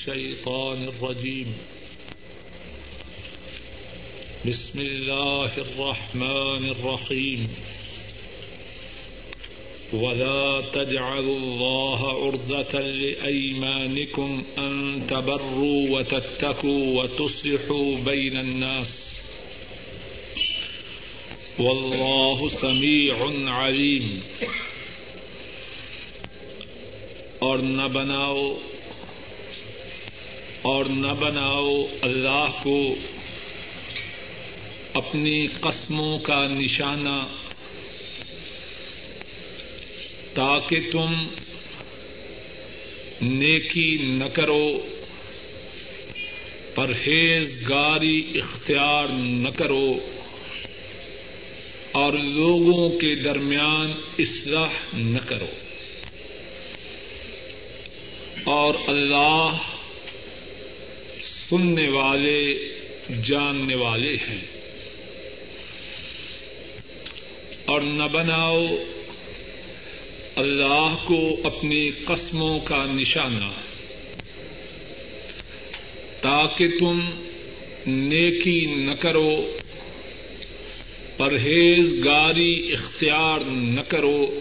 الشيطان الرجيم. بسم الله الرحمن الرحيم. ولا تجعلوا الله عرضة لأيمانكم أن تبروا وتتقوا وتصلحوا بين الناس. والله سميع عليم. اور نہ بناؤ اور نہ بناؤ اللہ کو اپنی قسموں کا نشانہ تاکہ تم نیکی نہ کرو پرہیز گاری اختیار نہ کرو اور لوگوں کے درمیان اصلاح نہ کرو۔ اور اللہ سننے والے، جاننے والے ہیں۔ اور نہ بناؤ اللہ کو اپنی قسموں کا نشانہ، تاکہ تم نیکی نہ کرو پرہیز گاری اختیار نہ کرو۔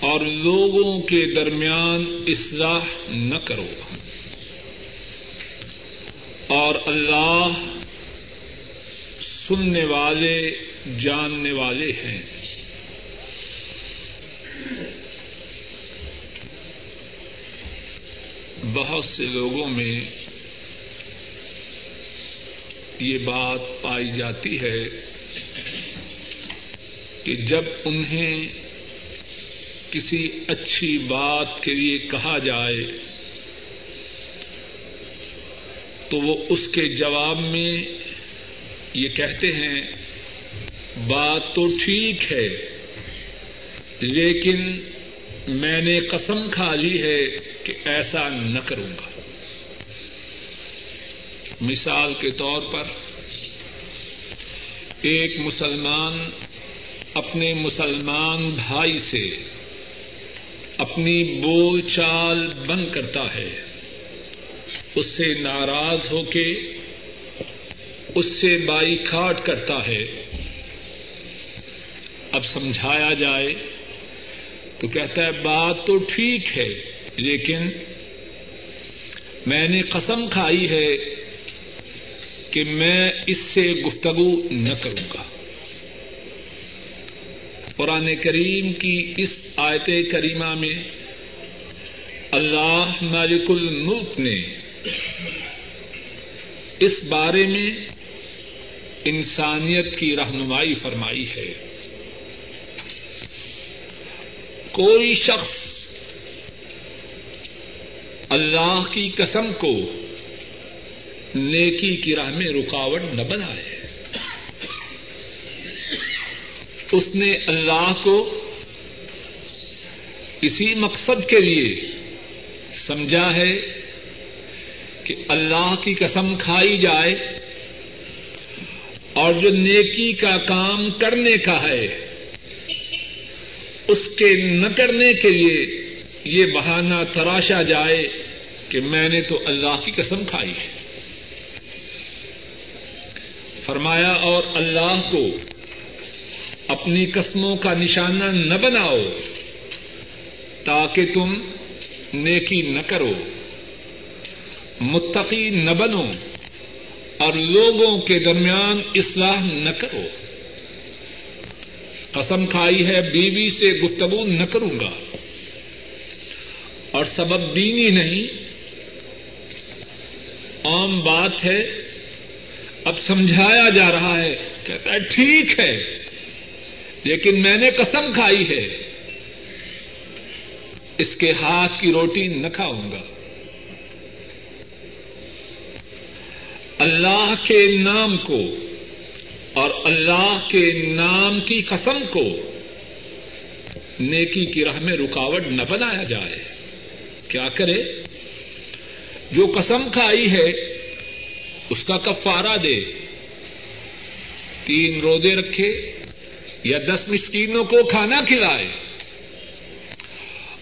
اور لوگوں کے درمیان اصلاح نہ کرو۔ اور اللہ سننے والے، جاننے والے ہیں۔ بہت سے لوگوں میں یہ بات پائی جاتی ہے کہ جب انہیں کسی اچھی بات کے لیے کہا جائے تو وہ اس کے جواب میں یہ کہتے ہیں، بات تو ٹھیک ہے، لیکن میں نے قسم کھا لی ہے کہ ایسا نہ کروں گا۔ مثال کے طور پر، ایک مسلمان اپنے مسلمان بھائی سے اپنی بول چال بند کرتا ہے۔ اس سے ناراض ہو کے اس سے بائی کاٹ کرتا ہے۔ اب سمجھایا جائے تو کہتا ہے، بات تو ٹھیک ہے، لیکن میں نے قسم کھائی ہے کہ میں اس سے گفتگو نہ کروں گا۔ قرآن کریم کی اس آیت کریمہ میں اللہ مالک الملک نے اس بارے میں انسانیت کی رہنمائی فرمائی ہے۔ کوئی شخص اللہ کی قسم کو نیکی کی راہ میں رکاوٹ نہ بنائے۔ اس نے اللہ کو اسی مقصد کے لیے سمجھا ہے کہ اللہ کی قسم کھائی جائے اور جو نیکی کا کام کرنے کا ہے، اس کے نہ کرنے کے لیے یہ بہانہ تراشا جائے کہ میں نے تو اللہ کی قسم کھائی ہے۔ فرمایا، اور اللہ کو اپنی قسموں کا نشانہ نہ بناؤ تاکہ تم نیکی نہ کرو۔ متقی نہ بنو اور لوگوں کے درمیان اصلاح نہ کرو۔ قسم کھائی ہے، بیوی سے گفتگو نہ کروں گا۔ اور سبب دینی نہیں، عام بات ہے۔ اب سمجھایا جا رہا ہے، کہتا ہے ٹھیک ہے، لیکن میں نے قسم کھائی ہے۔ اس کے ہاتھ کی روٹی نہ کھاؤں گا۔ اللہ کے نام کو اور اللہ کے نام کی قسم کو نیکی کی راہ میں رکاوٹ نہ بنایا جائے۔ کیا کرے؟ جو قسم کھائی ہے، اس کا کفارہ دے۔ تین روزے رکھے یا دس مسکینوں کو کھانا کھلائے۔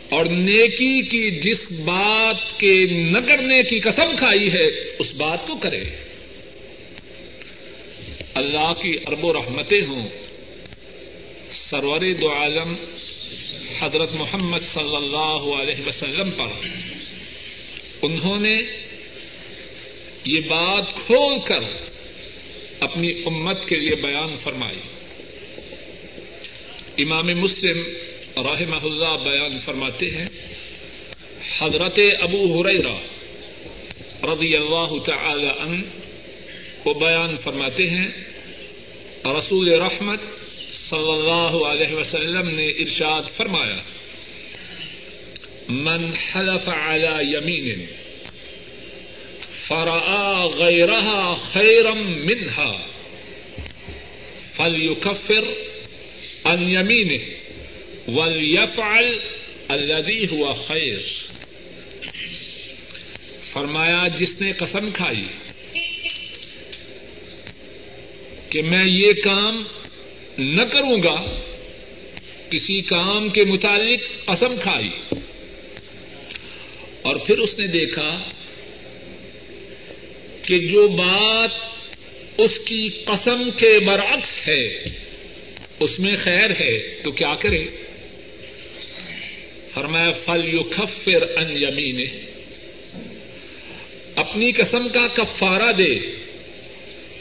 اور نیکی کی جس بات کے نہ کرنے کی قسم کھائی ہے، اس بات کو کرے۔ اللہ کی ارب و رحمتیں ہوں۔ سرور دو عالم حضرت محمد صلی اللہ علیہ وسلم پر۔ انہوں نے یہ بات کھول کر اپنی امت کے لیے بیان فرمائی۔ امام مسلم رحمہ اللہ بیان فرماتے ہیں۔ حضرت ابو حریرہ رضی اللہ تعالی عنہ کو بیان فرماتے ہیں۔ رسول رحمت صلی اللہ علیہ وسلم نے ارشاد فرمایا، من حلف على يمين فرأى غيرها خيرا منها فليكفر عن يمينه وليفعل الذي هو خير فرمایا، جس نے قسم کھائی کہ میں یہ کام نہ کروں گا، کسی کام کے متعلق قسم کھائی۔ اور پھر اس نے دیکھا کہ جو بات اس کی قسم کے برعکس ہے، اس میں خیر ہے، تو کیا کرے؟ فرمایا فل یو خفر ان یمین اپنی قسم کا کفارہ دے۔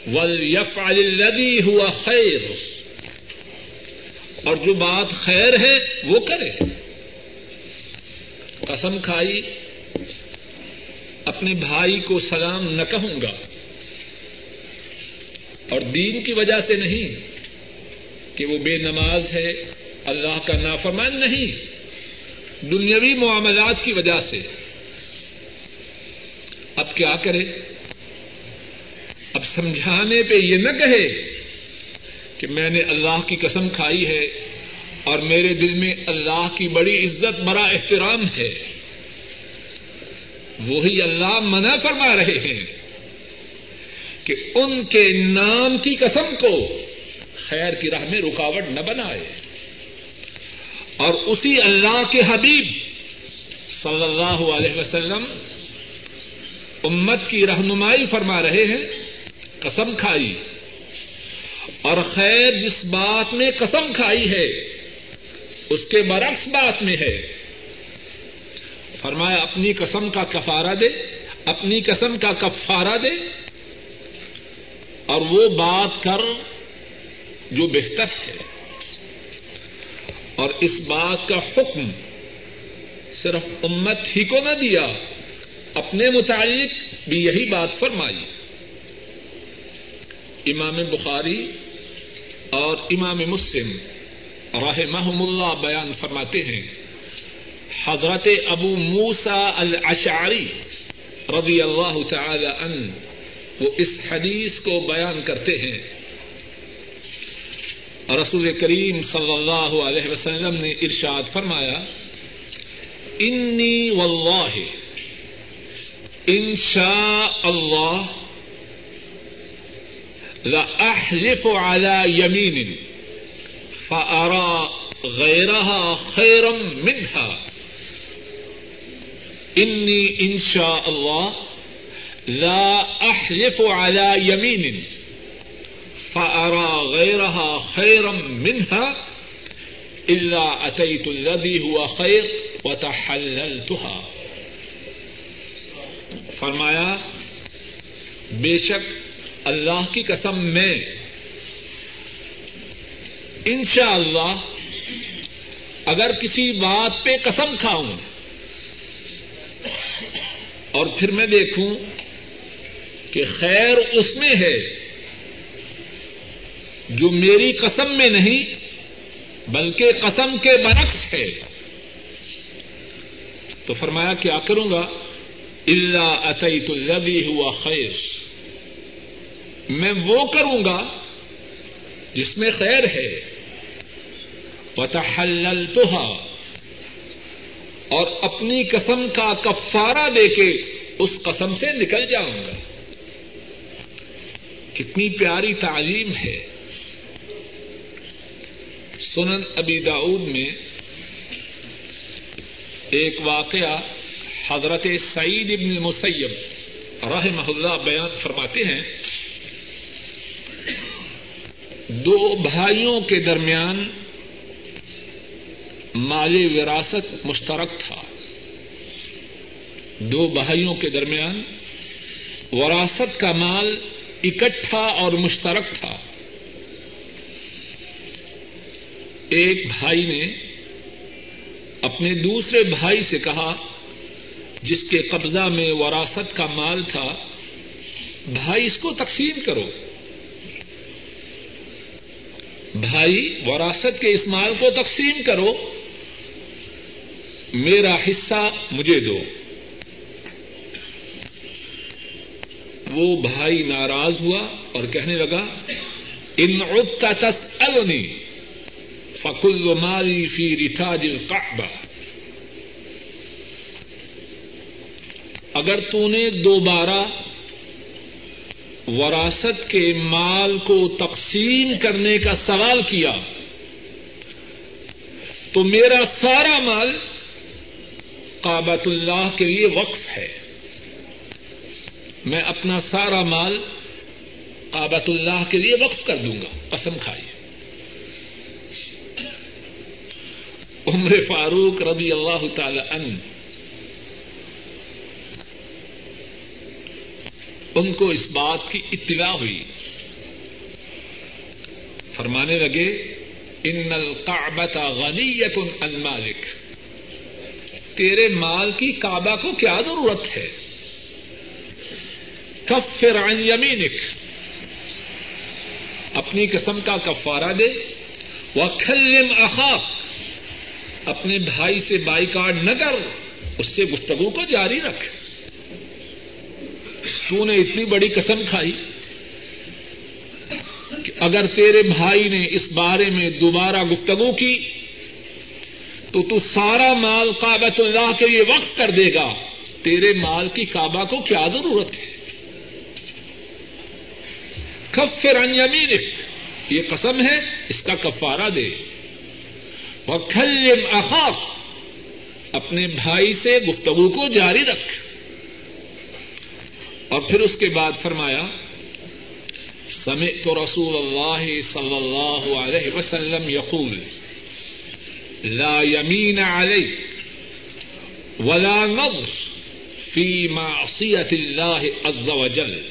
ول الدی ہوا خیر اور جو بات خیر ہے، وہ کرے۔ قسم کھائی، اپنے بھائی کو سلام نہ کہوں گا۔ اور دین کی وجہ سے نہیں کہ وہ بے نماز ہے، اللہ کا نافرمان نہیں۔ دنیاوی معاملات کی وجہ سے۔ اب کیا کرے؟ اب سمجھانے پہ یہ نہ کہے کہ میں نے اللہ کی قسم کھائی ہے اور میرے دل میں اللہ کی بڑی عزت، بڑا احترام ہے۔ وہی اللہ منع فرما رہے ہیں کہ ان کے نام کی قسم کو خیر کی راہ میں رکاوٹ نہ بنائے۔ اور اسی اللہ کے حبیب صلی اللہ علیہ وسلم امت کی رہنمائی فرما رہے ہیں۔ قسم کھائی اور خیر جس بات میں قسم کھائی ہے، اس کے برعکس بات میں ہے۔ فرمایا، اپنی قسم کا کفارہ دے، اپنی قسم کا کفارہ دے اور وہ بات کر جو بہتر ہے۔ اور اس بات کا حکم صرف امت ہی کو نہ دیا، اپنے متعلق بھی یہی بات فرمائی۔ امام بخاری اور امام مسلم راہ محم اللہ بیان فرماتے ہیں۔ حضرت ابو موسا الاشعری رضی اللہ تعالی عنہ وہ اس حدیث کو بیان کرتے ہیں۔ رسول کریم صلی اللہ علیہ وسلم نے ارشاد فرمایا، انی واللہ ان شاء اللہ لاحلف على يمين فأرى غيرها خيرا منها. انی ان شاء اللہ لا احلف على يمين فأرى غيرها خيرا منها إلا أتيت الذي هو خير وتحللتها. فرمایا، بے شک اللہ کی قسم میں انشاء اللہ اگر کسی بات پہ قسم کھاؤں اور پھر میں دیکھوں کہ خیر اس میں ہے جو میری قسم میں نہیں بلکہ قسم کے برعکس ہے تو فرمایا کیا کروں گا؟ اللہ عطیت الدی ہوا خیر میں وہ کروں گا جس میں خیر ہے۔ وتحللتها۔ اور اپنی قسم کا کفارہ دے کے اس قسم سے نکل جاؤں گا۔ کتنی پیاری تعلیم ہے۔ سنن ابی داود میں ایک واقعہ حضرت سعید ابن مسیب رحم اللہ بیان فرماتے ہیں۔ دو بھائیوں کے درمیان مال وراثت مشترک تھا۔ دو بھائیوں کے درمیان وراثت کا مال اکٹھا اور مشترک تھا۔ ایک بھائی نے اپنے دوسرے بھائی سے کہا، جس کے قبضہ میں وراثت کا مال تھا، بھائی اس کو تقسیم کرو۔ بھائی وراثت کے اس مال کو تقسیم کرو، میرا حصہ مجھے دو۔ وہ بھائی ناراض ہوا اور کہنے لگا، ان کا تس النی فکل مالی فی القعبہ۔ اگر تو نے دوبارہ وراثت کے مال کو تقسیم کرنے کا سوال کیا تو میرا سارا مال کابت اللہ کے لیے وقف ہے۔ میں اپنا سارا مال کابت اللہ کے لیے وقف کر دوں گا۔ قسم کھائیے۔ عمر فاروق رضی اللہ تعالی عنہ ان کو اس بات کی اطلاع ہوئی۔ فرمانے لگے، ان القعبۃ غنیت المالک تیرے مال کی کعبہ کو کیا ضرورت ہے؟ کفر عن یمینک۔ اپنی قسم کا کفارہ دے۔ وکلم اخاق اپنے بھائی سے بائی کارڈ نہ کر، اس سے گفتگو کو جاری رکھ۔ تو نے اتنی بڑی قسم کھائی کہ اگر تیرے بھائی نے اس بارے میں دوبارہ گفتگو کی تو تو سارا مال کابت اللہ کے لیے وقف کر دے گا۔ تیرے مال کی کعبہ کو کیا ضرورت ہے؟ کفر عن یمینک۔ یہ قسم ہے، اس کا کفارہ دے۔ وکلم اخاق اپنے بھائی سے گفتگو کو جاری رکھ۔ اور پھر اس کے بعد فرمایا، سمعت رسول اللہ صلی اللہ علیہ وسلم یقول، لا يمين عليك ولا نظر في معصية الله عز وجل،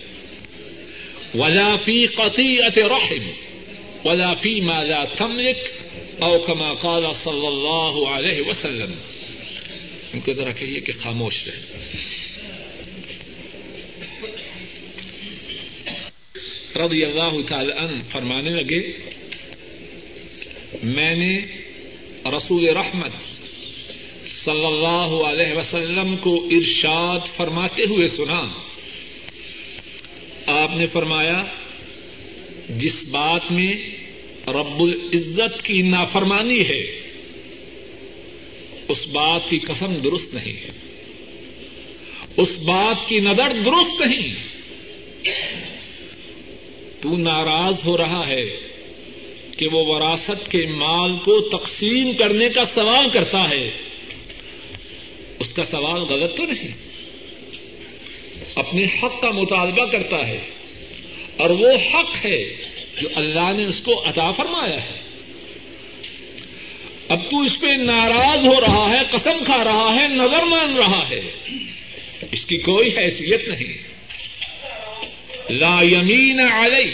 ولا في قطيئة رحم، ولا فيما لا تملك او كما قال صلی اللہ علیہ وسلم۔ ان کو ذرا کہیے کہ خاموش رہے۔ رضی اللہ تعالی عنہ فرمانے لگے، میں نے رسول رحمت صلی اللہ علیہ وسلم کو ارشاد فرماتے ہوئے سنا۔ آپ نے فرمایا، جس بات میں رب العزت کی نافرمانی ہے، اس بات کی قسم درست نہیں ہے۔ اس بات کی نظر درست نہیں۔ تو ناراض ہو رہا ہے کہ وہ وراثت کے مال کو تقسیم کرنے کا سوال کرتا ہے۔ اس کا سوال غلط تو نہیں۔ اپنے حق کا مطالبہ کرتا ہے۔ اور وہ حق ہے جو اللہ نے اس کو عطا فرمایا ہے۔ اب تو اس پہ ناراض ہو رہا ہے، قسم کھا رہا ہے، نظر مان رہا ہے۔ اس کی کوئی حیثیت نہیں۔ لا يمين علي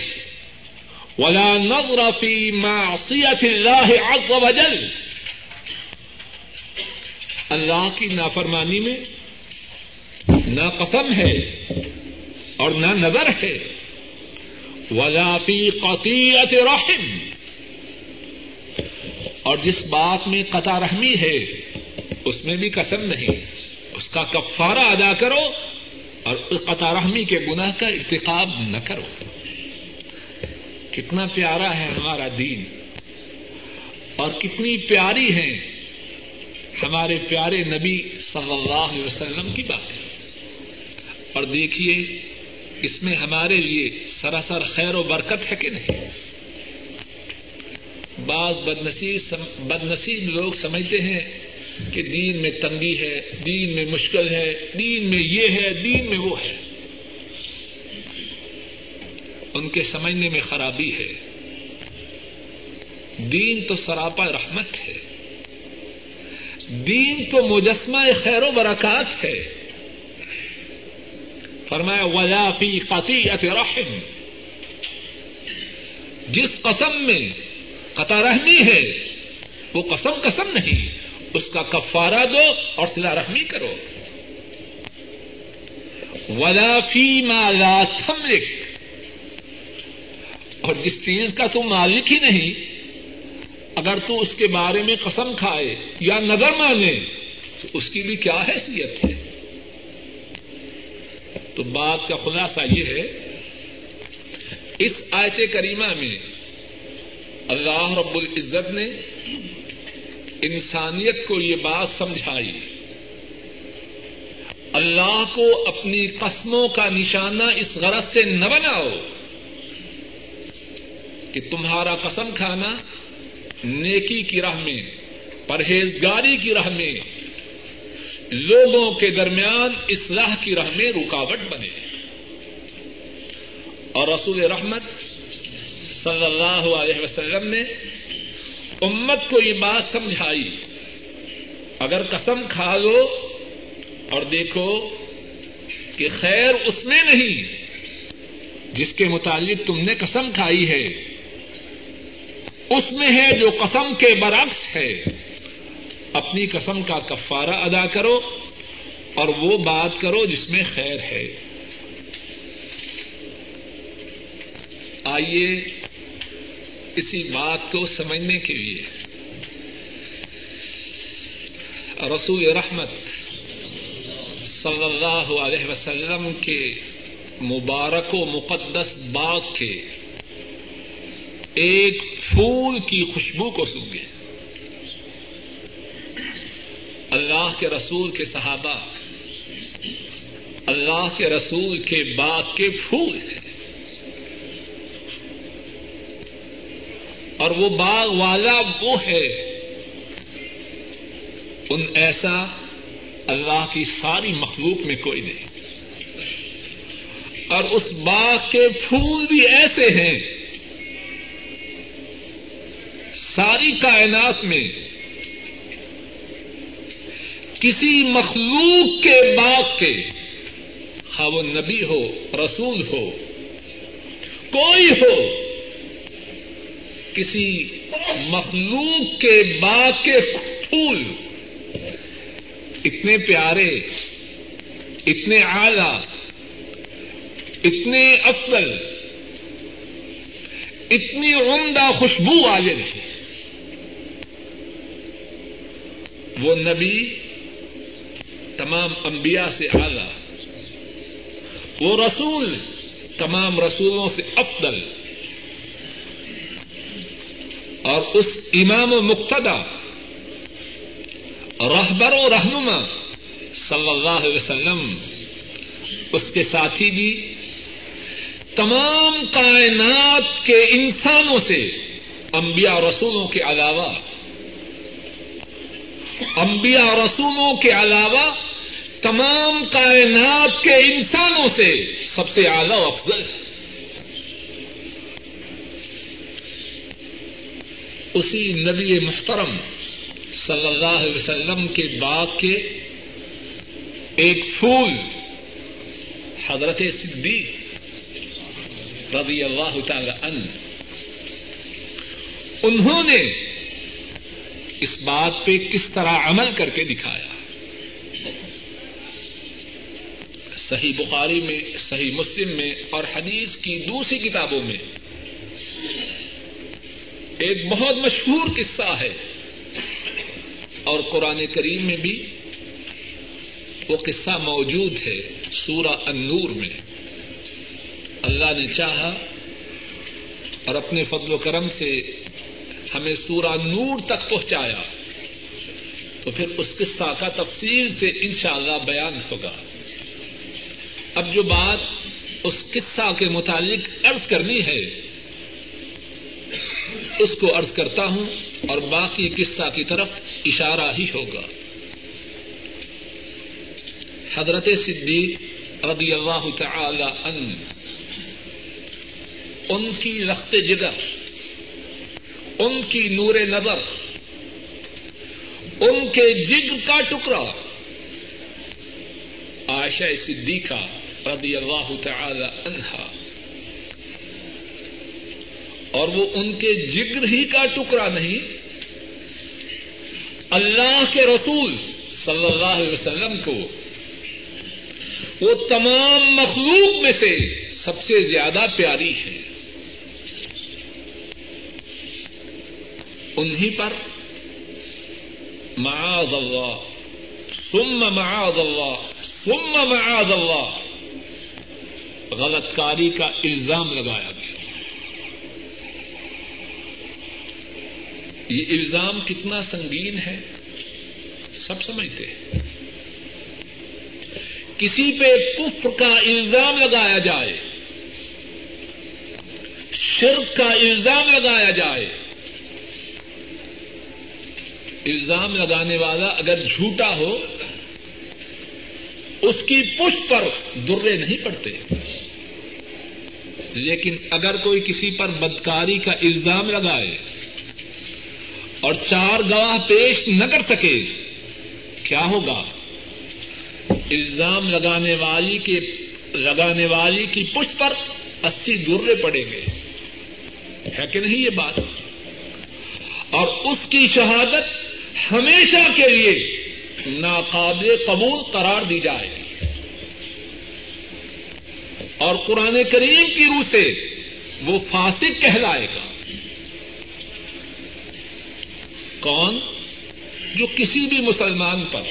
ولا نظر في معصية الله عز وجل. اللہ کی نافرمانی میں نہ قسم ہے اور نہ نظر ہے. ولا فی قطیعت رحم. اور جس بات میں قطع رحمی ہے، اس میں بھی قسم نہیں. اس کا کفارہ ادا کرو اور قطع رحمی کے گناہ کا ارتقاب نہ کرو۔ کتنا پیارا ہے ہمارا دین اور کتنی پیاری ہے ہمارے پیارے نبی صلی اللہ علیہ وسلم کی باتیں اور دیکھیے، اس میں ہمارے لیے سراسر خیر و برکت ہے کہ نہیں؟ بعض بد نصیب لوگ سمجھتے ہیں کہ دین میں تنگی ہے، دین میں مشکل ہے، دین میں یہ ہے، دین میں وہ ہے۔ ان کے سمجھنے میں خرابی ہے۔ دین تو سراپا رحمت ہے۔ دین تو مجسمہ خیر و برکات ہے۔ فرمایا، ولا فی رحم۔ جس قسم میں قطع رحمی ہے، وہ قسم قسم نہیں۔ اس کا کفارہ دو اور سلا رحمی کرو۔ ولا فی ما لا تملک اور جس چیز کا تم مالک ہی نہیں، اگر تو اس کے بارے میں قسم کھائے یا نظر مانے، تو اس کی بھی کیا حیثیت ہے؟ تو بات کا خلاصہ یہ ہے، اس آیت کریمہ میں اللہ رب العزت نے انسانیت کو یہ بات سمجھائی۔ اللہ کو اپنی قسموں کا نشانہ اس غرض سے نہ بناؤ کہ تمہارا قسم کھانا نیکی کی راہ میں، پرہیزگاری کی راہ میں، لوگوں کے درمیان اصلاح کی راہ میں رکاوٹ بنے۔ اور رسول رحمت صلی اللہ علیہ وسلم نے امت کو یہ بات سمجھائی۔ اگر قسم کھا لو اور دیکھو کہ خیر اس میں نہیں، جس کے متعلق تم نے قسم کھائی ہے، اس میں ہے جو قسم کے برعکس ہے۔ اپنی قسم کا کفارہ ادا کرو اور وہ بات کرو جس میں خیر ہے۔ آئیے اسی بات کو سمجھنے کے لیے۔ رسول رحمت صلی اللہ علیہ وسلم کے مبارک و مقدس باغ کے ایک پھول کی خوشبو کو سن گے اللہ کے رسول کے صحابہ، اللہ کے رسول کے باغ کے پھول ہیں۔ اور وہ باغ والا وہ ہے۔ ان ایسا اللہ کی ساری مخلوق میں کوئی نہیں۔ اور اس باغ کے پھول بھی ایسے ہیں۔ ساری کائنات میں کسی مخلوق کے باغ کے خواہ وہ نبی ہو، رسول ہو، کوئی ہو کسی مخلوق کے باغ کے پھول، اتنے پیارے، اتنے اعلی، اتنے افضل، اتنی عمدہ خوشبو والے نہیں۔ وہ نبی تمام انبیاء سے اعلی، وہ رسول تمام رسولوں سے افضل۔ اور اس امام و مقتدا رہبر و رہنما صلی اللہ علیہ وسلم، اس کے ساتھی بھی تمام کائنات کے انسانوں سے، انبیاء رسولوں کے علاوہ۔ انبیاء رسولوں کے علاوہ تمام کائنات کے انسانوں سے سب سے اعلی افضل ہے۔ اسی نبی محترم صلی اللہ علیہ وسلم کے باغ کے ایک پھول حضرت صدیق رضی اللہ تعالی عنہ، انہوں نے اس بات پہ کس طرح عمل کر کے دکھایا؟ صحیح بخاری میں، صحیح مسلم میں اور حدیث کی دوسری کتابوں میں ایک بہت مشہور قصہ ہے۔ اور قرآن کریم میں بھی وہ قصہ موجود ہے سورہ النور میں۔ اللہ نے چاہا اور اپنے فضل و کرم سے ہمیں سورہ نور تک پہنچایا۔ تو پھر اس قصہ کا تفصیل سے انشاءاللہ بیان ہوگا۔ اب جو بات اس قصہ کے متعلق عرض کرنی ہے اس کو عرض کرتا ہوں اور باقی قصہ کی طرف اشارہ ہی ہوگا۔ حضرت صدیق رضی اللہ تعالی عنہ، ان کی رخت جگر، ان کی نور نظر، ان کے جگ کا ٹکڑا۔ عائشہ صدیقہ رضی اللہ تعالی عنہ اور وہ ان کے جگر ہی کا ٹکڑا نہیں۔ اللہ کے رسول صلی اللہ علیہ وسلم کو وہ تمام مخلوق میں سے سب سے زیادہ پیاری ہے انہیں پر معاذ اللہ، ثم معاذ اللہ، ثم معاذ اللہ۔ غلط کاری کا الزام لگایا گیا۔ یہ الزام کتنا سنگین ہے؟ سب سمجھتے ہیں۔ کسی پہ کفر کا الزام لگایا جائے، شرک کا الزام لگایا جائے، الزام لگانے والا اگر جھوٹا ہو، اس کی پشت پر درے نہیں پڑتے۔ لیکن اگر کوئی کسی پر بدکاری کا الزام لگائے اور چار گواہ پیش نہ کر سکے۔ کیا ہوگا؟ الزام لگانے والی کے لگانے والی کی پشت پر اسی درے پڑیں گے۔ ہے کہ نہیں یہ بات؟ اور اس کی شہادت ہمیشہ کے لیے ناقابل قبول قرار دی جائے گی۔ اور قرآن کریم کی روح سے وہ فاسق کہلائے گا۔ کون جو کسی بھی مسلمان پر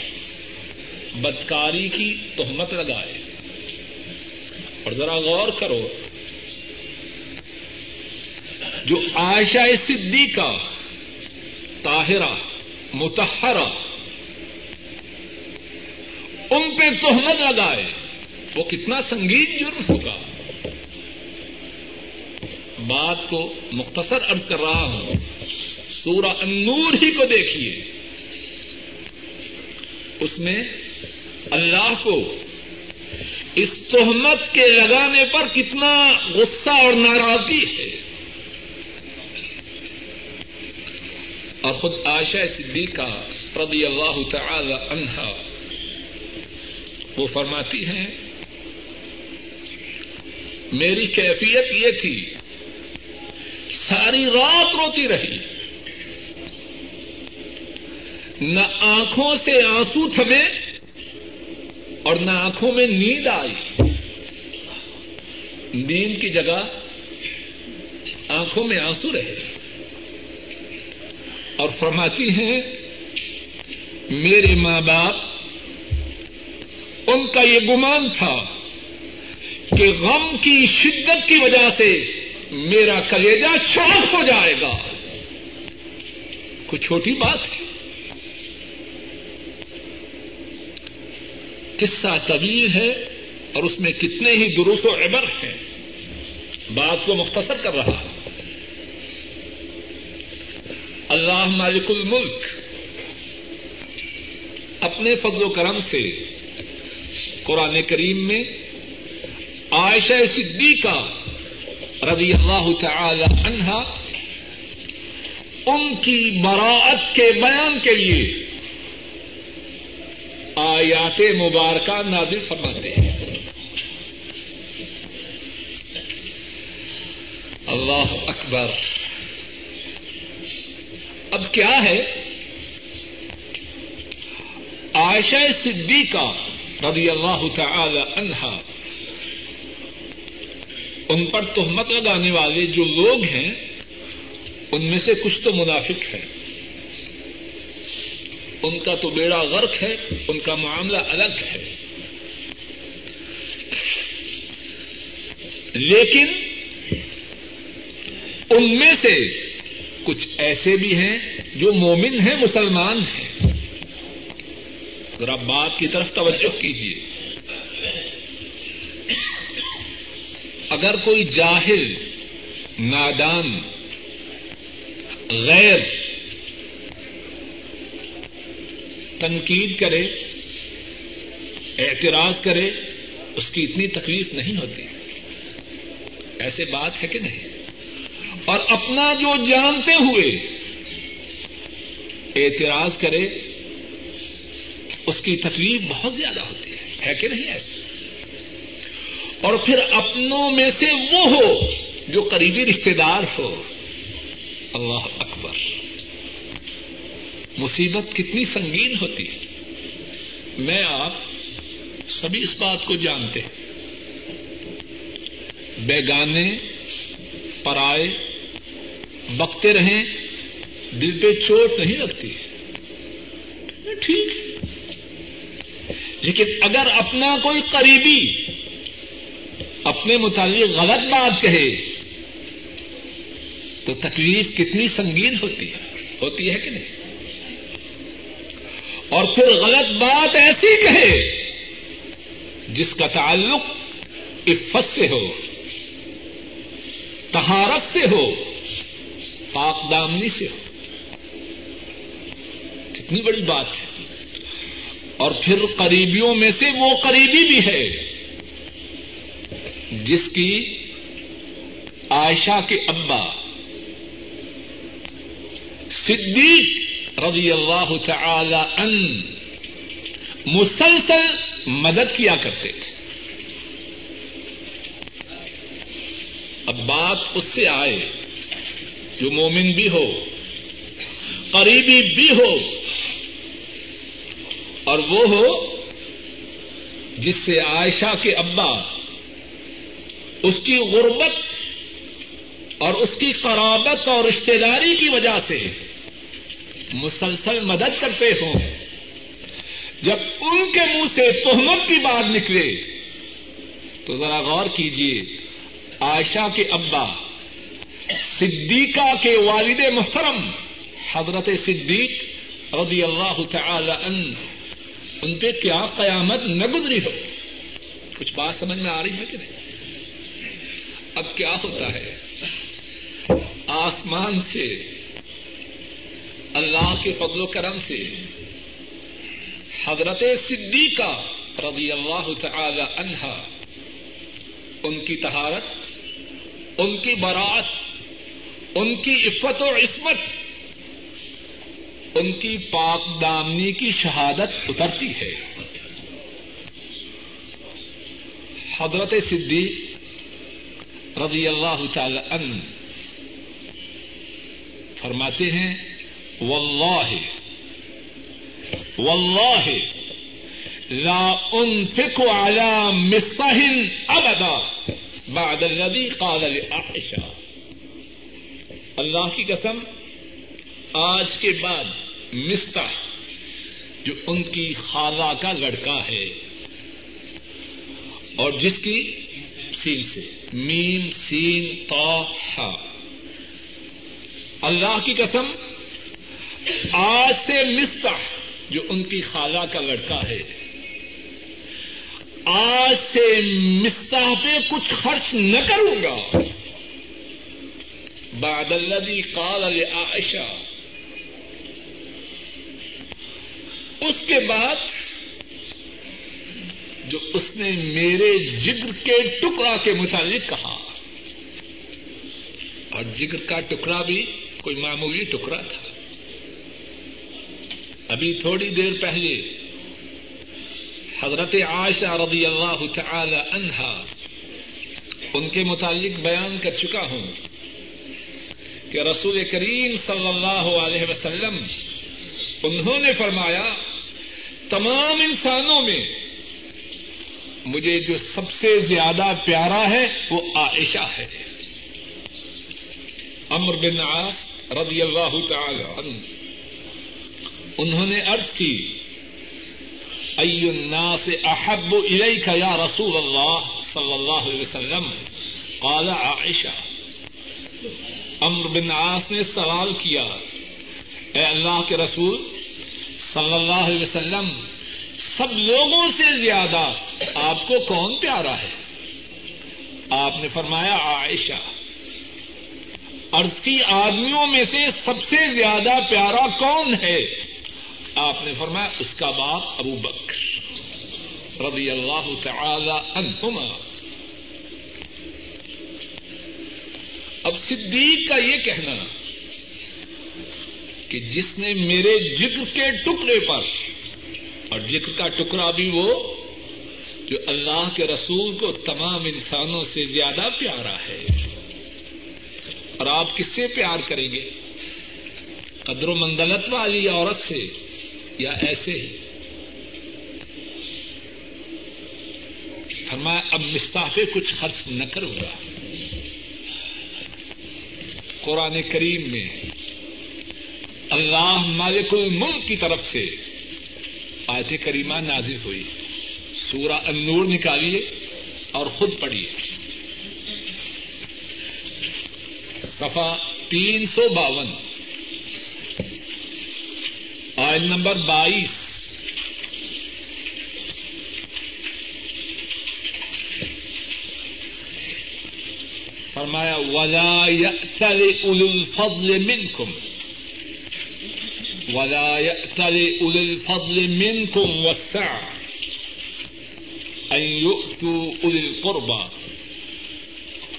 بدکاری کی تہمت لگائے۔ اور ذرا غور کرو۔ جو عائشہ صدیقہ، طاہرہ متحرہ ان پہ تہمت لگائے، وہ کتنا سنگین جرم ہوگا۔ بات کو مختصر ارض کر رہا ہوں۔ سورہ انور ہی کو دیکھیے۔ اس میں اللہ کو اس تہمت کے لگانے پر کتنا غصہ اور ناراضگی ہے۔ اور خود عائشہ صدیقہ رضی اللہ تعالی عنہا وہ فرماتی ہیں، میری کیفیت یہ تھی، ساری رات روتی رہی۔ نہ آنکھوں سے آنسو تھمے اور نہ آنکھوں میں نیند آئی۔ نیند کی جگہ آنکھوں میں آنسو رہے۔ اور فرماتی ہیں، میرے ماں باپ، ان کا یہ گمان تھا کہ غم کی شدت کی وجہ سے میرا کلیجا چاک ہو جائے گا۔ کوئی چھوٹی بات ہے۔ قصہ طویل ہے اور اس میں کتنے ہی دروس و عبر ہیں۔ بات کو مختصر کر رہا اللہ مالک الملک اپنے فضل و کرم سے قرآن کریم میں عائشہ صدیقہ رضی اللہ تعالی عنہا ان کی براعت کے بیان کے لیے آیات مبارکہ نازل فرماتے ہیں۔ اللہ اکبر۔ اب کیا ہے؟ عائشہ صدیقہ رضی اللہ تعالی عنہا ان پر تہمت لگانے والے جو لوگ ہیں، ان میں سے کچھ تو منافق ہیں۔ ان کا تو بیڑا غرق ہے، ان کا معاملہ الگ ہے۔ لیکن ان میں سے کچھ ایسے بھی ہیں جو مومن ہیں، مسلمان ہیں۔ ذرا بات کی طرف توجہ کیجیے اگر کوئی جاہل، نادان، غیر تنقید کرے، اعتراض کرے، اس کی اتنی تکلیف نہیں ہوتی۔ ایسے بات ہے کہ نہیں؟ اور اپنا جو جانتے ہوئے اعتراض کرے، اس کی تکلیف بہت زیادہ ہوتی ہے۔ ہے کہ نہیں ایسے؟ اور پھر اپنوں میں سے وہ ہو جو قریبی رشتے دار ہو۔ اللہ اکبر۔ مصیبت کتنی سنگین ہوتی ہے۔ میں آپ سبھی اس بات کو جانتے ہیں۔ بیگانے، پرائے، بکتے رہیں، دل پہ چوٹ نہیں لگتی۔ ٹھیک۔ لیکن اگر اپنا کوئی قریبی اپنے متعلق غلط بات کہے، تو تکلیف کتنی سنگین ہوتی ہے۔ ہوتی ہے کہ نہیں؟ اور پھر غلط بات ایسی کہے جس کا تعلق عفت سے ہو تہارت سے ہو، پاک دامنی سے ہو۔ کتنی بڑی بات ہے۔ اور پھر قریبیوں میں سے وہ قریبی بھی ہے جس کی عائشہ کے ابا صدیق رضی اللہ تعالی ان مسلسل مدد کیا کرتے تھے۔ اب بات اس سے آئے، جو مومن بھی ہو، قریبی بھی ہو، اور وہ ہو جس سے عائشہ کے ابا اس کی غربت اور اس کی قرابت اور رشتے داری کی وجہ سے مسلسل مدد کرتے ہوں۔ جب ان کے منہ سے تہمت کی بات نکلے، تو ذرا غور کیجیے عائشہ کے ابا، صدیقہ کے والد محترم، حضرت صدیق رضی اللہ تعالی ان ان پہ کیا قیامت نہ گزری ہو؟ کچھ بات سمجھ میں آ رہی ہے کہ نہیں؟ اب کیا ہوتا ہے؟ آسمان سے اللہ کے فضل و کرم سے حضرت صدیقہ رضی اللہ تعالی عنہا ان کی تہارت ان کی برات ان کی عفت و عصمت، ان کی پاک دامنی کی شہادت اترتی ہے۔ حضرت صدیق رضی اللہ تعالی عنہ فرماتے ہیں واللہ واللہ لا انفق على مصطح ابدا بعد الذي قال لعائشہ۔ اللہ کی قسم، آج کے بعد مستح جو ان کی خالہ کا لڑکا ہے، اور جس کی سین سے، میم، سین تا اللہ کی قسم آج سے مستح جو ان کی خالہ کا لڑکا ہے۔ آج سے مستح پہ کچھ خرچ نہ کروں گا۔ بعد الذي قال لعائشہ۔ اس کے بعد جو اس نے میرے جگر کے ٹکڑا کے متعلق کہا۔ اور جگر کا ٹکڑا بھی کوئی معمولی ٹکڑا تھا۔ ابھی تھوڑی دیر پہلے حضرت عائشہ رضی اللہ تعالی عنہا ان کے متعلق بیان کر چکا ہوں کہ رسول کریم صلی اللہ علیہ وسلم انہوں نے فرمایا، تمام انسانوں میں مجھے جو سب سے زیادہ پیارا ہے وہ عائشہ ہے۔ امر بن عاص رضی اللہ تعالی عنہ۔ انہوں نے ارض کی ای الناس احب الیک یا رسول اللہ صلی اللہ علیہ وسلم؟ قال عائشہ، امر بن عاص نے سوال کیا، اے اللہ کے رسول صلی اللہ علیہ وسلم، سب لوگوں سے زیادہ آپ کو کون پیارا ہے؟ آپ نے فرمایا، عائشہ، عرض کی آدمیوں میں سے سب سے زیادہ پیارا کون ہے؟ آپ نے فرمایا اس کا باپ ابو بکر رضی اللہ تعالی عنہما۔ اب صدیق کا یہ کہنا کہ جس نے میرے ذکر کے ٹکڑے پر، اور ذکر کا ٹکڑا بھی وہ جو اللہ کے رسول کو تمام انسانوں سے زیادہ پیارا ہے۔ اور آپ کس سے پیار کریں گے؟ قدر و منزلت والی عورت سے۔ یا ایسے ہی؟ فرمایا، اب مستافے کچھ خرچ نہ کروں گا۔ قرآن کریم میں اللہ مالک الملک کی طرف سے آیت کریمہ نازل ہوئی۔ سورہ النور نکالیے اور خود پڑھیے۔ صفا تین سو باون۔ آئل نمبر بائیس۔ فرمایا، ولا يأتل أولو الفضل منكم۔ ولا يأتل أولو الفضل منكم والسعة أن يؤتوا أولي القربى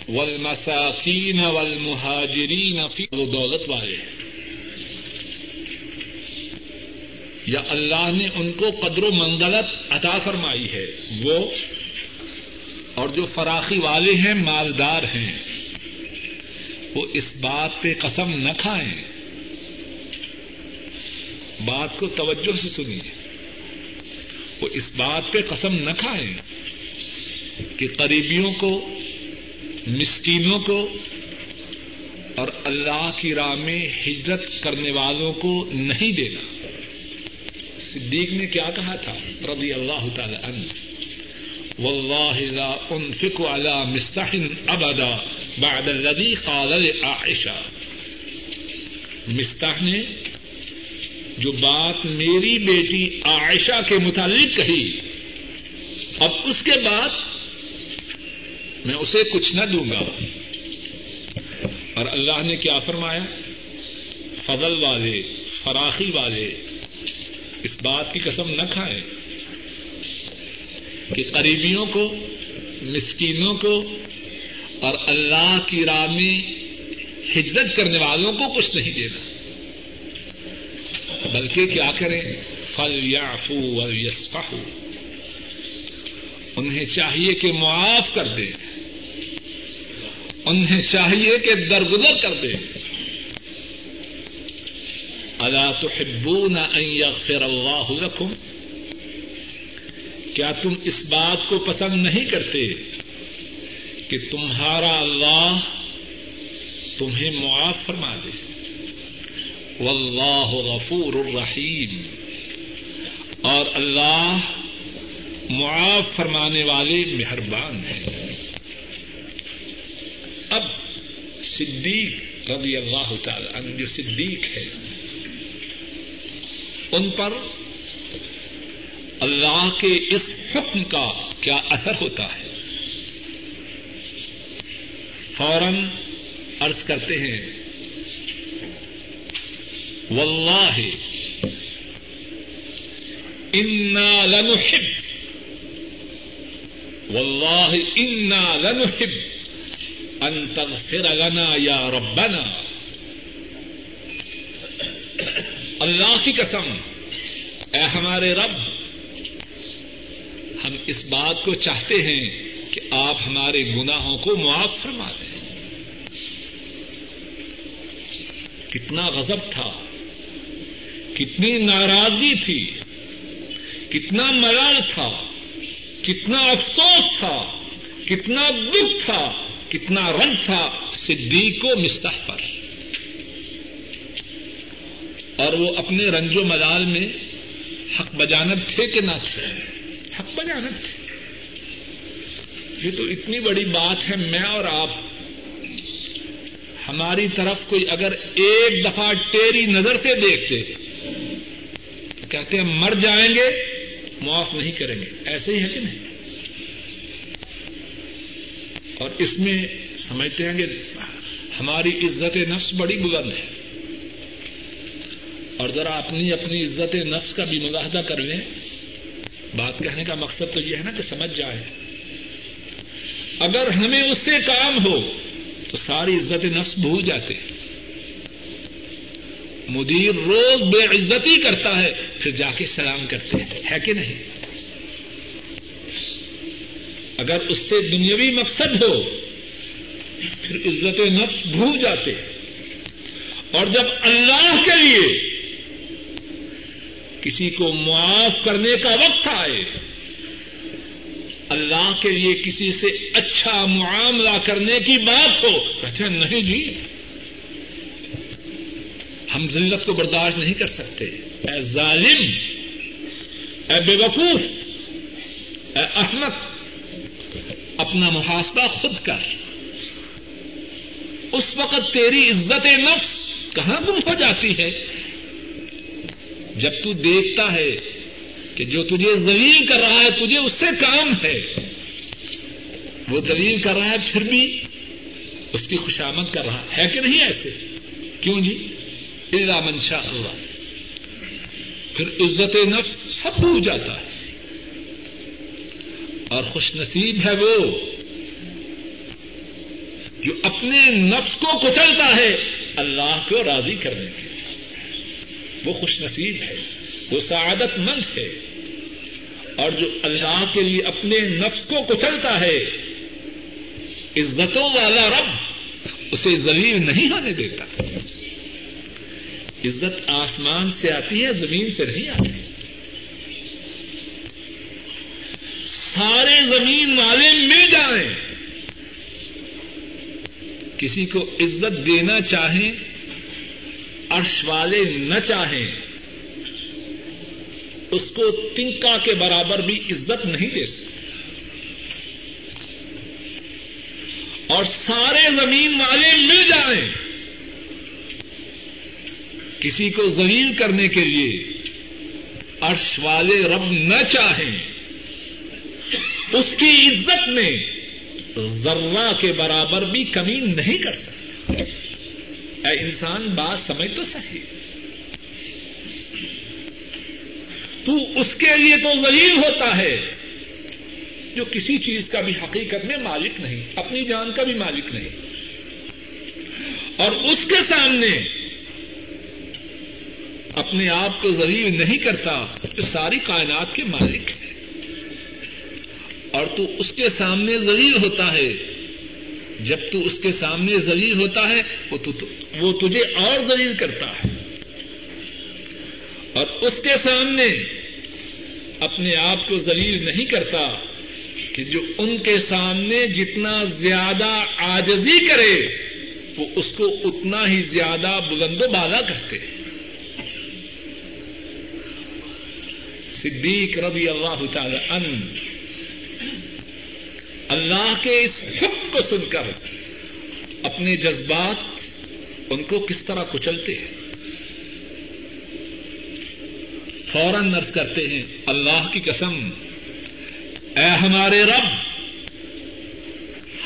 والمساكين والمهاجرين في دولت والے یا اللہ نے ان کو قدر و منزلت عطا فرمائی ہے، وہ اور جو فراخی والے ہیں، مالدار ہیں۔ وہ اس بات پہ قسم نہ کھائیں۔ بات کو توجہ سے سنیے۔ وہ اس بات پہ قسم نہ کھائیں کہ قریبیوں کو، مسکینوں کو اور اللہ کی راہ میں ہجرت کرنے والوں کو نہیں دینا۔ صدیق نے کیا کہا تھا؟ رضی اللہ تعالی عنہ، واللہ لا انفق على مستح ابدا بعد الذي قال لعائشہ. مستح نے جو بات میری بیٹی عائشہ کے متعلق کہی، اب اس کے بعد میں اسے کچھ نہ دوں گا۔ اور اللہ نے کیا فرمایا؟ فضل والے، فراخی والے اس بات کی قسم نہ کھائیں کہ قریبیوں کو، مسکینوں کو اور اللہ کی راہ میں ہجرت کرنے والوں کو کچھ نہیں دینا۔ بلکہ کیا کریں؟ فل یا فو انہیں چاہیے کہ معاف کر دیں۔ انہیں چاہیے کہ درگزر کر دیں۔ اللہ تو یغفر اللہ لکم؟ کیا تم اس بات کو پسند نہیں کرتے کہ تمہارا اللہ تمہیں معاف فرما دے؟ واللہ غفور الرحیم۔ اور اللہ معاف فرمانے والے مہربان ہیں۔ اب صدیق رضی اللہ تعالی عنہ جو صدیق ہے ان پر اللہ کے اس حکم کا کیا اثر ہوتا ہے؟ فوراً عرض کرتے ہیں، واللہ، انا لنحب، واللہ، انا لنحب، ان تغفر لنا یا ربنا۔ اللہ کی قسم، اے ہمارے رب، ہم اس بات کو چاہتے ہیں کہ آپ ہمارے گناہوں کو معاف فرما دیں۔ کتنا غضب تھا، کتنی ناراضگی تھی، کتنا ملال تھا، کتنا افسوس تھا، کتنا دکھ تھا، کتنا رنگ تھا، صدیق کو مستح پر۔ اور وہ اپنے رنج و ملال میں حق بجانب تھے کہ نہ تھے؟ حق بجانب تھے۔ یہ تو اتنی بڑی بات ہے، میں اور آپ، ہماری طرف کوئی اگر ایک دفعہ ٹیری نظر سے دیکھتے، تو کہتے ہیں مر جائیں گے، معاف نہیں کریں گے۔ ایسے ہی ہے کہ نہیں؟ اور اس میں سمجھتے ہیں کہ ہماری عزت نفس بڑی بلند ہے۔ اور ذرا اپنی اپنی عزت نفس کا بھی ملاحدہ کر لیں۔ بات کہنے کا مقصد تو یہ ہے نا کہ سمجھ جائے۔ اگر ہمیں اس سے کام ہو تو ساری عزت نفس بھول جاتے۔ مدیر روز بے عزتی کرتا ہے، پھر جا کے سلام کرتے ہیں۔ ہے کہ نہیں؟ اگر اس سے دنیاوی مقصد ہو، پھر عزت نفس بھول جاتے۔ اور جب اللہ کے لیے کسی کو معاف کرنے کا وقت آئے۔ اللہ کے لیے کسی سے اچھا معاملہ کرنے کی بات ہو۔ کہتے ہیں، نہیں جی۔ ہم ذلت کو برداشت نہیں کر سکتے۔ اے ظالم، اے بے وقوف، اے احمد، اپنا محاسبہ خود کر۔ اس وقت تیری عزت نفس کہاں گم ہو جاتی ہے؟ جب تو دیکھتا ہے کہ جو تجھے زلیل کر رہا ہے، تجھے اس سے کام ہے۔ وہ دلیل کر رہا ہے، پھر بھی اس کی خوشامد کر رہا ہے۔ کہ نہیں ایسے؟ کیوں جی؟ اللہ منشا اللہ پھر عزت نفس سب بھول جاتا ہے۔ اور خوش نصیب ہے وہ جو اپنے نفس کو کچلتا ہے، اللہ کو راضی کرنے کے وہ خوش نصیب ہے، وہ سعادت مند ہے۔ اور جو اللہ کے لیے اپنے نفس کو کچلتا ہے، عزتوں والا رب اسے زلیل نہیں آنے دیتا۔ عزت آسمان سے آتی ہے، زمین سے نہیں آتی۔ سارے زمین والے مل جائیں۔ کسی کو عزت دینا چاہیں عرش والے نہ چاہیں، اس کو تنکا کے برابر بھی عزت نہیں دے سکتے۔ اور سارے زمین والے مل جائیں۔ کسی کو زلیل کرنے کے لیے عرش والے رب نہ چاہیں، اس کی عزت میں ذرہ کے برابر بھی کمی نہیں کر سکتا اے انسان، بات سمجھ تو صحیح۔ تو اس کے لیے تو ذلیل ہوتا ہے، جو کسی چیز کا بھی حقیقت میں مالک نہیں، اپنی جان کا بھی مالک نہیں۔ اور اس کے سامنے اپنے آپ کو ذلیل نہیں کرتا، جو ساری کائنات کے مالک ہے اور تو اس کے سامنے ذلیل ہوتا ہے۔ جب تو اس کے سامنے ذلیل ہوتا ہے، وہ تو وہ تجھے اور ذلیل کرتا ہے۔ اور اس کے سامنے اپنے آپ کو ذلیل نہیں کرتا کہ جو ان کے سامنے جتنا زیادہ آجزی کرے، وہ اس کو اتنا ہی زیادہ بلند و بالا کرتے۔ صدیق رضی اللہ تعالی ان اللہ کے اس حکم کو سن کر اپنے جذبات ان کو کس طرح کچلتے ہیں؟ فوراً نرس کرتے ہیں، اللہ کی قسم، اے ہمارے رب،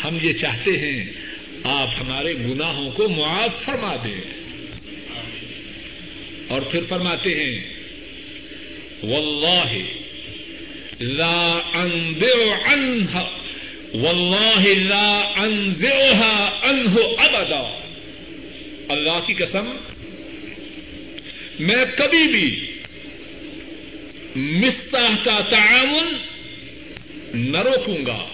ہم یہ چاہتے ہیں آپ ہمارے گناہوں کو معاف فرما دیں۔ اور پھر فرماتے ہیں، واللہ لا انذر واللہ لا انزعها عنہ ابدا۔ اللہ کی قسم، میں کبھی بھی مستح کا تعاون نہ روکوں گا،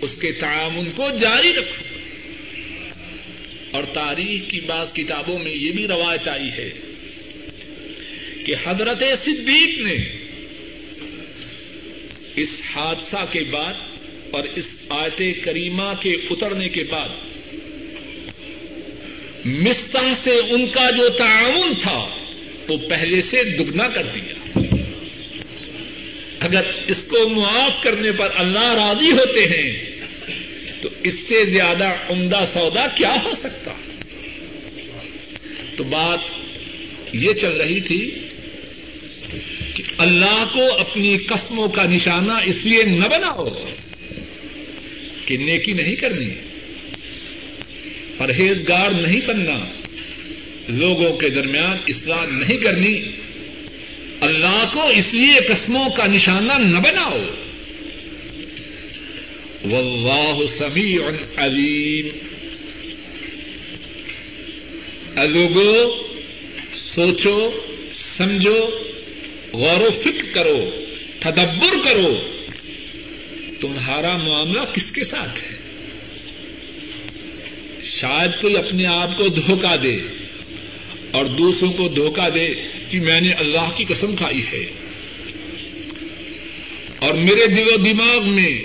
اس کے تعاون کو جاری رکھوں گا۔ اور تاریخ کی بعض کتابوں میں یہ بھی روایت آئی ہے کہ حضرت صدیق نے اس حادثہ کے بعد اور اس آیت کریمہ کے اترنے کے بعد مستح سے ان کا جو تعاون تھا، وہ پہلے سے دگنا کر دیا۔ اگر اس کو معاف کرنے پر اللہ راضی ہوتے ہیں، تو اس سے زیادہ عمدہ سودا کیا ہو سکتا؟ تو بات یہ چل رہی تھی کہ اللہ کو اپنی قسموں کا نشانہ اس لیے نہ بناؤ کہ نیکی نہیں کرنی۔ پرہیزگار نہیں بننا۔ لوگوں کے درمیان اصلاح نہیں کرنی۔ اللہ کو اس لیے قسموں کا نشانہ نہ بناؤ۔ واللہ سمیع علیم۔ لوگو، سوچو، سمجھو، غور و فکر کرو، تدبر کرو۔ تمہارا معاملہ کس کے ساتھ ہے؟ شاید کوئی اپنے آپ کو دھوکہ دے اور دوسروں کو دھوکہ دے کہ میں نے اللہ کی قسم کھائی ہے۔ اور میرے دل و دماغ میں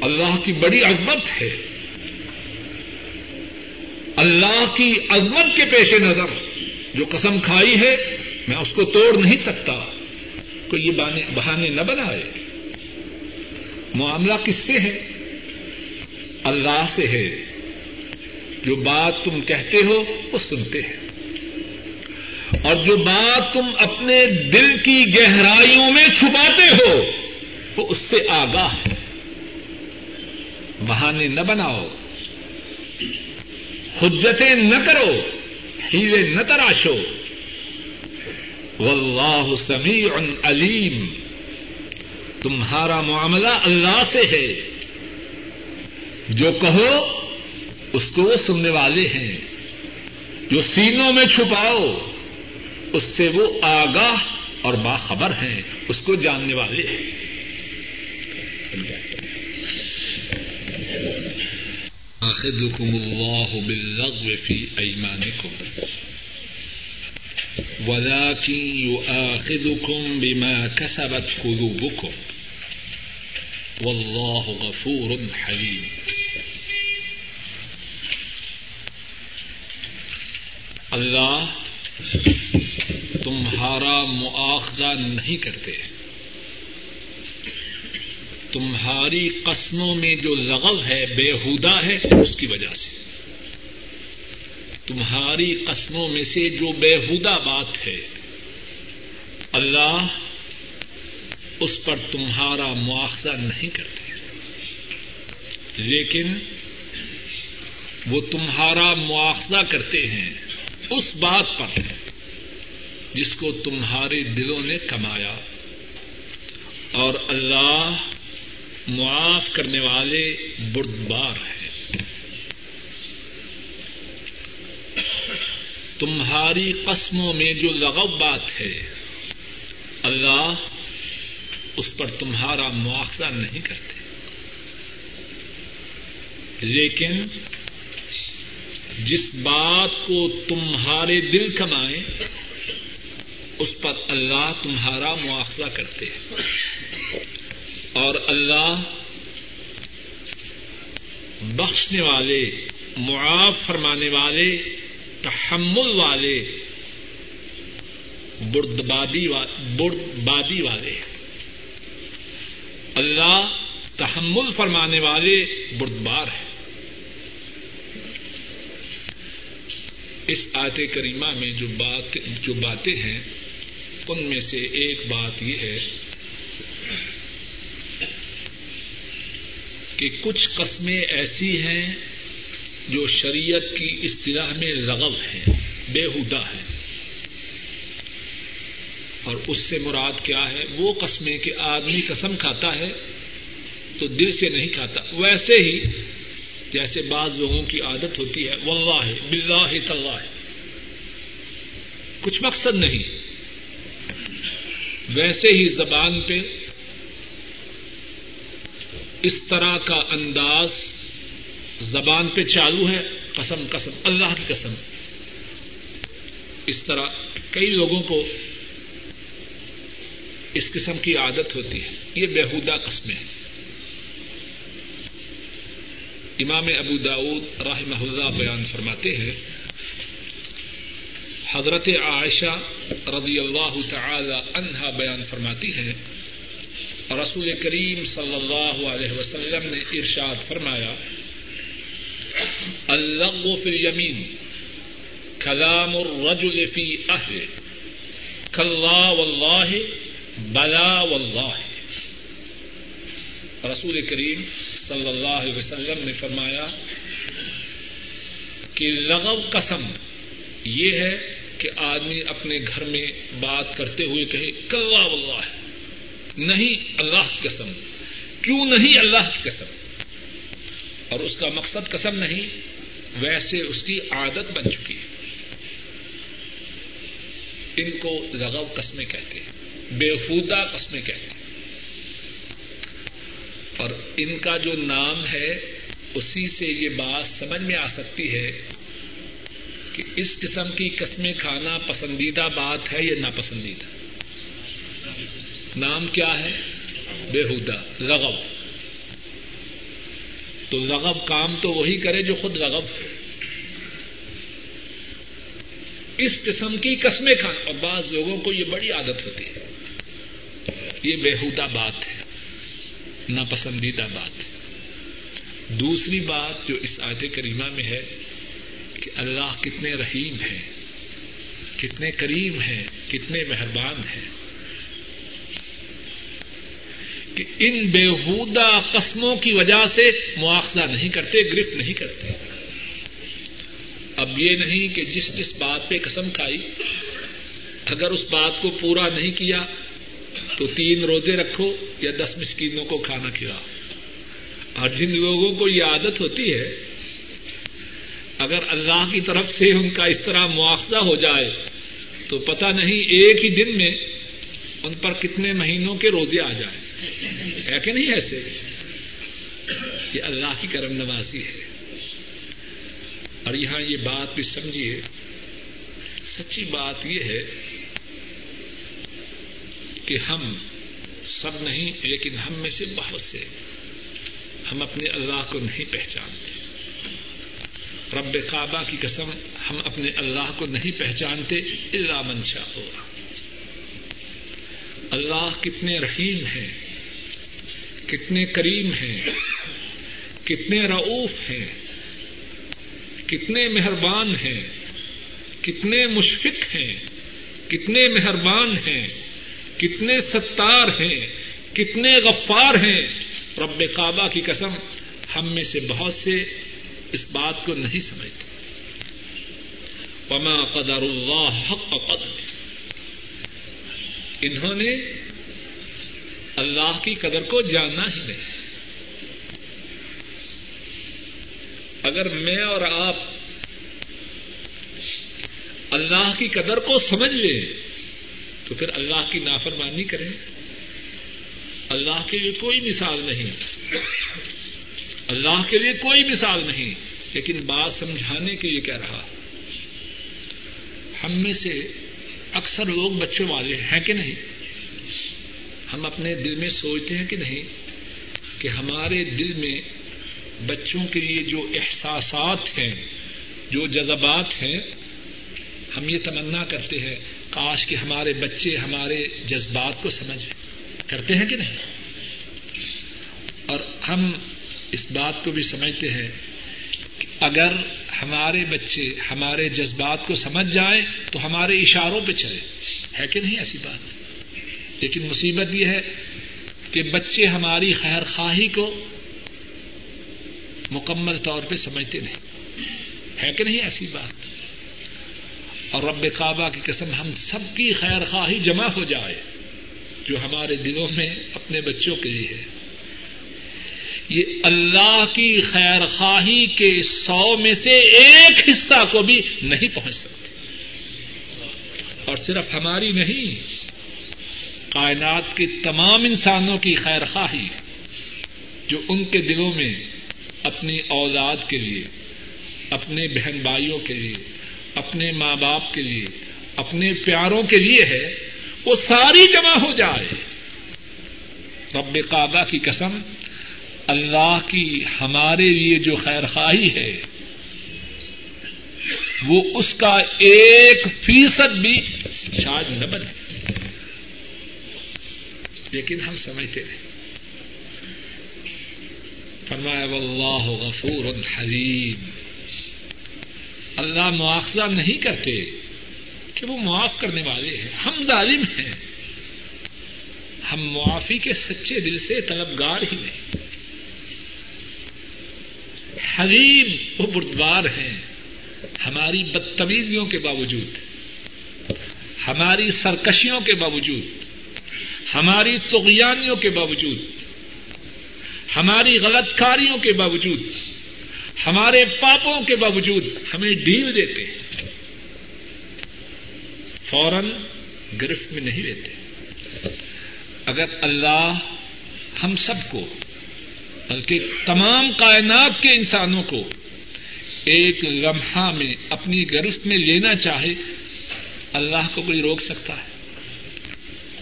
اللہ کی بڑی عظمت ہے۔ اللہ کی عظمت کے پیش نظر جو قسم کھائی ہے، میں اس کو توڑ نہیں سکتا۔ کوئی یہ بہانے نہ بنائے۔ معاملہ کس سے ہے؟ اللہ سے ہے۔ جو بات تم کہتے ہو وہ سنتے ہیں۔ اور جو بات تم اپنے دل کی گہرائیوں میں چھپاتے ہو وہ اس سے آگاہ ہے۔ بہانے نہ بناؤ۔ حجتیں نہ کرو۔ ہیلے نہ تراشو۔ واللہ سمیع علیم۔ تمہارا معاملہ اللہ سے ہے۔ جو کہو اس کو وہ سننے والے ہیں، جو سینوں میں چھپاؤ، اس سے وہ آگاہ اور باخبر ہیں، اس کو جاننے والے ہیں۔ آخذكم الله باللغو في أيمانكم ولكن يؤاخذكم بما كسبت قلوبكم والله غفور حليم اللہ تمہارا مواخذہ نہیں کرتے۔ تمہاری قسموں میں جو لغو ہے بےحدا ہے، اس کی وجہ سے۔ تمہاری قسموں میں سے جو بےحدا بات ہے، اللہ اس پر تمہارا مواخذہ نہیں کرتے۔ لیکن وہ تمہارا مواخذہ کرتے ہیں۔ اس بات پر جس کو تمہارے دلوں نے کمایا اور اللہ معاف کرنے والے بردبار ہیں۔ تمہاری قسموں میں جو لغب بات ہے، اللہ اس پر تمہارا مواخذہ نہیں کرتے۔ لیکن جس بات کو تمہارے دل کمائے اس پر اللہ تمہارا مواخذہ کرتے اور اللہ بخشنے والے، معاف فرمانے والے، تحمل والے، بردبادی بادی والے اللہ تحمل فرمانے والے بردبار ہیں۔ اس آیت کریمہ میں جو بات جو باتیں ہیں، ان میں سے ایک بات یہ ہے کہ کچھ قسمیں ایسی ہیں جو شریعت کی اصطلاح میں لغو ہیں بےحدہ ہیں۔ اور اس سے مراد کیا ہے؟ وہ قسمیں کہ آدمی قسم کھاتا ہے تو دل سے نہیں کھاتا۔ ویسے ہی جیسے بعض لوگوں کی عادت ہوتی ہے، واللہ، باللہ تاللہ۔ کچھ مقصد نہیں۔ ویسے ہی زبان پہ اس طرح کا انداز زبان پہ چالو ہے، قسم قسم، اللہ کی قسم۔ اس طرح کئی لوگوں کو اس قسم کی عادت ہوتی ہے۔ یہ بےحدہ قسمیں ہیں۔ امام ابو داود راہ اللہ بیان فرماتے ہیں، حضرت عائشہ رضی اللہ تعالی عنہا بیان فرماتی ہے رسول کریم صلی اللہ علیہ وسلم نے ارشاد فرمایا، اللغو فی الیمین، کلام الرجل فی اہل، کلا واللہ، بلا واللہ۔ رسول کریم صلی اللہ علیہ وسلم نے فرمایا کہ لغو قسم یہ ہے کہ آدمی اپنے گھر میں بات کرتے ہوئے کہے کل اللہ نہیں، اللہ کی قسم۔ کیوں نہیں اللہ کی قسم؟ اور اس کا مقصد قسم نہیں، ویسے اس کی عادت بن چکی ہے۔ ان کو لغو قسمیں کہتے ہیں بےحودہ قسمیں کہتے ہیں۔ اور ان کا جو نام ہے، اسی سے یہ بات سمجھ میں آ سکتی ہے کہ اس قسم کی قسمیں کھانا پسندیدہ بات ہے یا ناپسندیدہ؟ نام کیا ہے؟ بےحدہ لغب تو لغب کام تو وہی کرے جو خود لغب ہو۔ اس قسم کی قسمیں کھانا، اور بعض لوگوں کو یہ بڑی عادت ہوتی ہے۔ یہ بےحدہ بات ہے۔ ناپسندیدہ بات۔ ہے دوسری بات جو اس آیت کریمہ میں ہے کہ اللہ کتنے رحیم ہیں، کتنے کریم ہیں، کتنے مہربان ہیں۔ کہ ان بےحودہ قسموں کی وجہ سے مواخذہ نہیں کرتے، گرفت نہیں کرتے۔ اب یہ نہیں کہ جس جس بات پہ قسم کھائی، اگر اس بات کو پورا نہیں کیا تو تین روزے رکھو یا دس مسکینوں کو کھانا کھلاؤ اور جن لوگوں کو یہ عادت ہوتی ہے، اگر اللہ کی طرف سے ان کا اس طرح مواخذہ ہو جائے، تو پتہ نہیں ایک ہی دن میں ان پر کتنے مہینوں کے روزے آ جائیں۔ ہے کہ نہیں ایسے؟ یہ اللہ کی کرم نوازی ہے۔ اور یہاں یہ بات بھی سمجھیے، سچی بات یہ ہے کہ ہم سب نہیں، لیکن ہم میں سے بہت سے ہم اپنے اللہ کو نہیں پہچانتے۔ رب کعبہ کی قسم، ہم اپنے اللہ کو نہیں پہچانتے اللہ منشا ہو اللہ کتنے رحیم ہیں، کتنے کریم ہیں، کتنے رعوف ہیں، کتنے مہربان ہیں، کتنے مشفق ہیں، کتنے مہربان ہیں۔ کتنے ستار ہیں، کتنے غفار ہیں۔ رب کعبہ کی قسم، ہم میں سے بہت سے اس بات کو نہیں سمجھتے۔ وما قدر اللہ حق قدر انہوں نے اللہ کی قدر کو جاننا ہی نہیں۔ اگر میں اور آپ اللہ کی قدر کو سمجھ لیں تو پھر اللہ کی نافرمانی کریں۔ اللہ کے لیے کوئی مثال نہیں۔ اللہ کے لیے کوئی مثال نہیں، لیکن بات سمجھانے کے لیے کہہ رہا۔ ہم میں سے اکثر لوگ بچوں والے ہیں کہ نہیں؟ ہم اپنے دل میں سوچتے ہیں کہ نہیں؟ کہ ہمارے دل میں بچوں کے لیے جو احساسات ہیں، جو جذبات ہیں، ہم یہ تمنا کرتے ہیں کاش کہ ہمارے بچے ہمارے جذبات کو سمجھ کرتے ہیں کہ نہیں؟ اور ہم اس بات کو بھی سمجھتے ہیں کہ اگر ہمارے بچے ہمارے جذبات کو سمجھ جائیں تو ہمارے اشاروں پہ چلے۔ ہے کہ نہیں ایسی بات؟ لیکن مصیبت یہ ہے کہ بچے ہماری خیر خواہی کو مکمل طور پہ سمجھتے نہیں۔ ہے کہ نہیں ایسی بات؟ اور رب کعبہ کی قسم ہم سب کی خیر خواہی جمع ہو جائے، جو ہمارے دلوں میں اپنے بچوں کے لیے ہے۔ یہ اللہ کی خیر خواہی کے سو میں سے ایک حصہ کو بھی نہیں پہنچ سکتی۔ اور صرف ہماری نہیں، کائنات کے تمام انسانوں کی خیر خواہی جو ان کے دلوں میں اپنی اولاد کے لیے، اپنے بہن بھائیوں کے لیے اپنے ماں باپ کے لیے، اپنے پیاروں کے لیے ہے، وہ ساری جمع ہو جائے۔ رب کعبہ کی قسم، اللہ کی ہمارے لیے جو خیر خواہی ہے، وہ اس کا ایک فیصد بھی شاید نہ بنے۔ لیکن ہم سمجھتے رہے فرمایا، واللہ غفور حلیم۔ اللہ مواخذہ نہیں کرتے کہ وہ معاف کرنے والے ہیں۔ ہم ظالم ہیں۔ ہم معافی کے سچے دل سے طلبگار ہی نہیں۔ حلیم وہ بردبار ہیں۔ ہماری بدتمیزیوں کے باوجود، ہماری سرکشیوں کے باوجود، ہماری تغیانیوں کے باوجود، ہماری غلط کاریوں کے باوجود۔ ہمارے پاپوں کے باوجود ہمیں ڈھیل دیتے ہیں۔ فوراً گرفت میں نہیں لیتے۔ اگر اللہ ہم سب کو، بلکہ تمام کائنات کے انسانوں کو ایک لمحہ میں اپنی گرفت میں لینا چاہے، اللہ کو کوئی روک سکتا ہے۔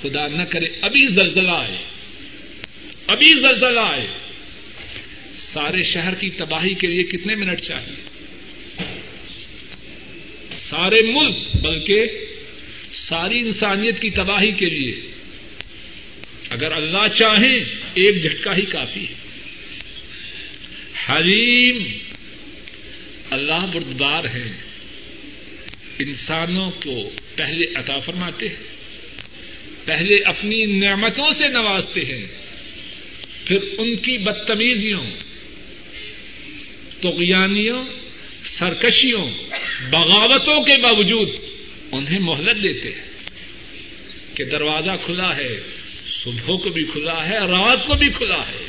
خدا نہ کرے، ابھی زلزلہ آئے۔ ابھی زلزلہ آئے۔ سارے شہر کی تباہی کے لیے کتنے منٹ چاہیے؟ سارے ملک، بلکہ ساری انسانیت کی تباہی کے لیے۔ اگر اللہ چاہیں، ایک جھٹکا ہی کافی ہے۔ حلیم، اللہ بردبار ہیں انسانوں کو پہلے عطا فرماتے ہیں، پہلے اپنی نعمتوں سے نوازتے ہیں۔ پھر ان کی بدتمیزیوں تغیانیوں، سرکشیوں، بغاوتوں کے باوجود انہیں مہلت دیتے ہیں کہ دروازہ کھلا ہے، صبح کو بھی کھلا ہے، رات کو بھی کھلا ہے،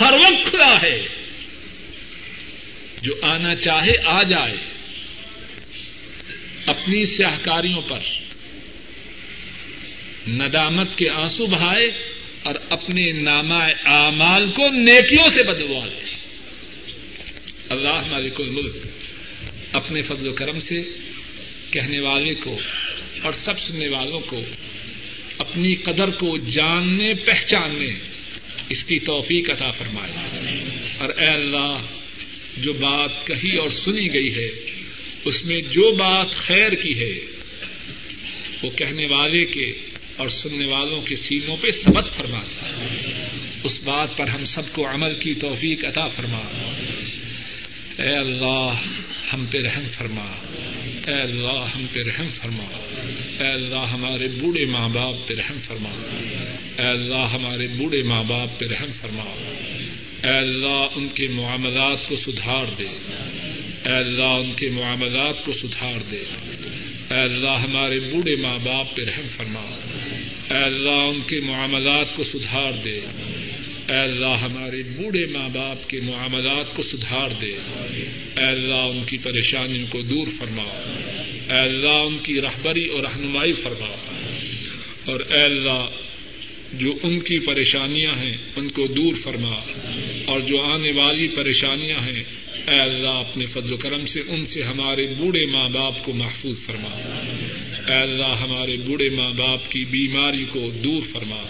ہر وقت کھلا ہے۔ جو آنا چاہے، آ جائے۔ اپنی سیاہکاریوں پر ندامت کے آنسو بہائے اور اپنے نامہ اعمال کو نیکیوں سے بدلوا لے۔ اللہ مالک الملک، اپنے فضل و کرم سے کہنے والے کو اور سب سننے والوں کو اپنی قدر کو جاننے، پہچاننے اس کی توفیق عطا فرمائے۔ اور اے اللہ، جو بات کہی اور سنی گئی ہے، اس میں جو بات خیر کی ہے، وہ کہنے والے کے اور سننے والوں کے سینوں پہ سبق فرما اس بات پر ہم سب کو عمل کی توفیق عطا فرما۔ اے اللہ ہم پہ رحم فرما۔ اے اللہ ہم پہ رحم فرما۔ اے اللہ ہمارے بوڑھے ماں باپ پہ رحم فرما۔ اے اللہ ہمارے بوڑھے ماں باپ پہ رحم فرما۔ اے اللہ ان کے معاملات کو سدھار دے۔ اے اللہ ان کے معاملات کو سدھار دے۔ اے اللہ ہمارے بوڑھے ماں باپ پہ رحم فرما۔ اے اللہ ان کے معاملات کو سدھار دے۔ اے اللہ ہمارے بوڑھے ماں باپ کے معاملات کو سدھار دے۔ اے اللہ ان کی پریشانیوں کو دور فرما۔ اے اللہ ان کی رہبری اور رہنمائی فرما۔ اور اے اللہ جو ان کی پریشانیاں ہیں ان کو دور فرما۔ اور جو آنے والی پریشانیاں ہیں، اے اللہ اپنے فضل و کرم سے ان سے ہمارے بوڑھے ماں باپ کو محفوظ فرما۔ اے اللہ ہمارے بوڑھے ماں باپ کی بیماری کو دور فرما۔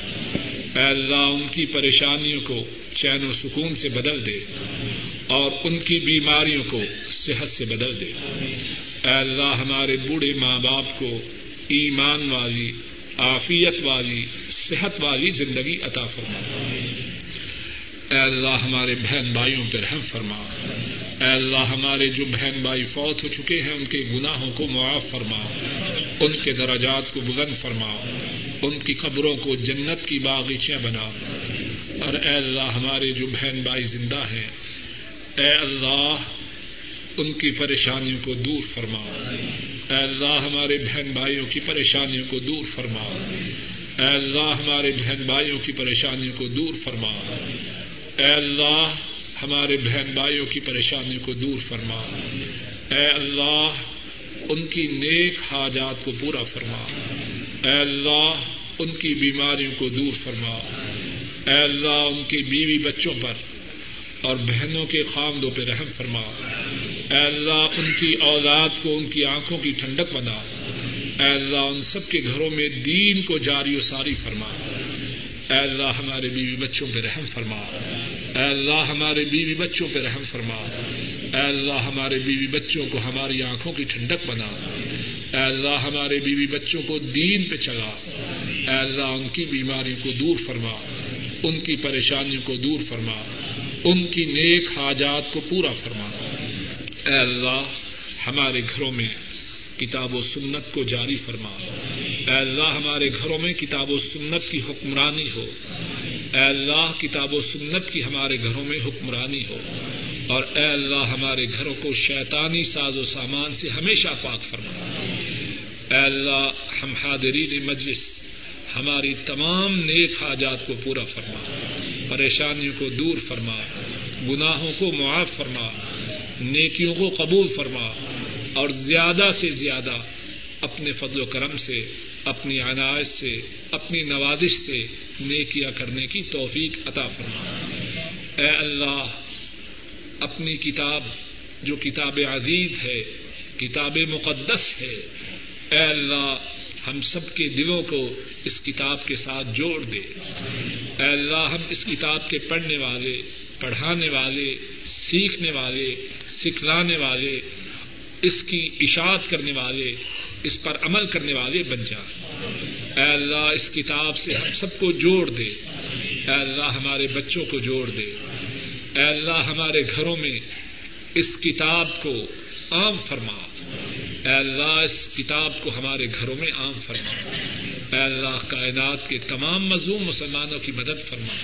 اے اللہ، ان کی پریشانیوں کو چین و سکون سے بدل دے اور ان کی بیماریوں کو صحت سے بدل دے۔ اے اللہ، ہمارے بوڑھے ماں باپ کو ایمان والی، عافیت والی، صحت والی زندگی عطا فرما۔ اے اللہ، ہمارے بہن بھائیوں پہ رحم فرما۔ اے اللہ، ہمارے جو بہن بھائی فوت ہو چکے ہیں، ان کے گناہوں کو معاف فرما۔ ان کے دراجات کو بلند فرما۔ ان کی قبروں کو جنت کی باغیچیاں بنا۔ اور اے اللہ، ہمارے جو بہن بھائی زندہ ہیں، اے اللہ، ان کی پریشانیوں کو دور فرما۔ اے اللہ، ہمارے بہن بھائیوں کی پریشانیوں کو دور فرما۔ اے اللہ، ہمارے بہن بھائیوں کی پریشانیوں کو دور فرما۔ اے اللہ، ہمارے بہن بھائیوں کی پریشانیوں کو دور فرما۔ اے اللہ، ان کی نیک حاجات کو پورا فرما۔ اے اللہ ان کی بیماریوں کو دور فرما۔ اے اللہ، ان کے بیوی بچوں پر اور بہنوں کے خامدوں پہ رحم فرما۔ اے اللہ، ان کی اولاد کو ان کی آنکھوں کی ٹھنڈک بنا۔ اے اللہ، ان سب کے گھروں میں دین کو جاری و ساری فرما۔ اے اللہ، ہمارے بیوی بچوں پہ رحم فرما۔ اے اللہ، ہمارے بیوی بچوں پہ رحم فرما۔ اے اللہ، ہمارے بیوی بچوں کو ہماری آنکھوں کی ٹھنڈک بنا۔ اے اللہ، ہمارے بیوی بچوں کو دین پہ چلا۔ اے اللہ ان کی بیماریوں کو دور فرما، ان کی پریشانیوں کو دور فرما، ان کی نیک حاجات کو پورا فرما۔ اے اللہ، ہمارے گھروں میں کتاب و سنت کو جاری فرما۔ اے اللہ، ہمارے گھروں میں کتاب و سنت کی حکمرانی ہو۔ اے اللہ، کتاب و سنت کی ہمارے گھروں میں حکمرانی ہو۔ اور اے اللہ، ہمارے گھروں کو شیطانی ساز و سامان سے ہمیشہ پاک فرما۔ اے اللہ، ہم حاضرین مجلس ہماری تمام نیک حاجات کو پورا فرما، پریشانیوں کو دور فرما، گناہوں کو معاف فرما، نیکیوں کو قبول فرما، اور زیادہ سے زیادہ اپنے فضل و کرم سے، اپنی عنایت سے، اپنی نوازش سے نیکیاں کرنے کی توفیق عطا فرما۔ اے اللہ، اپنی کتاب جو کتاب عزیز ہے، کتاب مقدس ہے، اے اللہ ہم سب کے دلوں کو اس کتاب کے ساتھ جوڑ دے۔ اے اللہ، ہم اس کتاب کے پڑھنے والے، پڑھانے والے، سیکھنے والے، سکھلانے والے، اس کی اشاعت کرنے والے، اس پر عمل کرنے والے بن جا۔ اے اللہ، اس کتاب سے ہم سب کو جوڑ دے۔ اے اللہ، ہمارے بچوں کو جوڑ دے۔ اے اللہ، ہمارے گھروں میں اس کتاب کو عام فرما۔ اے اللہ، اس کتاب کو ہمارے گھروں میں عام فرما۔ اے اللہ، کائنات کے تمام مظلوم مسلمانوں کی مدد فرما۔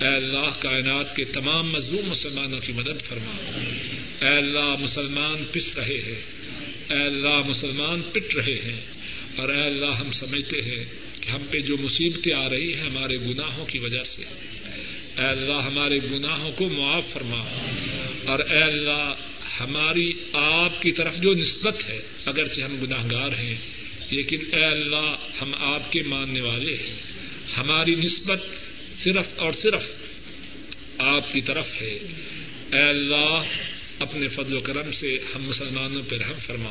اے اللہ، کائنات کے تمام مظلوم مسلمانوں کی مدد فرما۔ اے اللہ، مسلمان پس رہے ہیں۔ اے اللہ، مسلمان پٹ رہے ہیں۔ اور اے اللہ، ہم سمجھتے ہیں کہ ہم پہ جو مصیبتیں آ رہی ہیں ہمارے گناہوں کی وجہ سے۔ اے اللہ، ہمارے گناہوں کو معاف فرما۔ اور اے اللہ ہماری آپ کی طرف جو نسبت ہے، اگرچہ ہم گناہ گار ہیں، لیکن اے اللہ، ہم آپ کے ماننے والے ہیں۔ ہماری نسبت صرف اور صرف آپ کی طرف ہے۔ اے اللہ، اپنے فضل و کرم سے ہم مسلمانوں پہ رحم فرما۔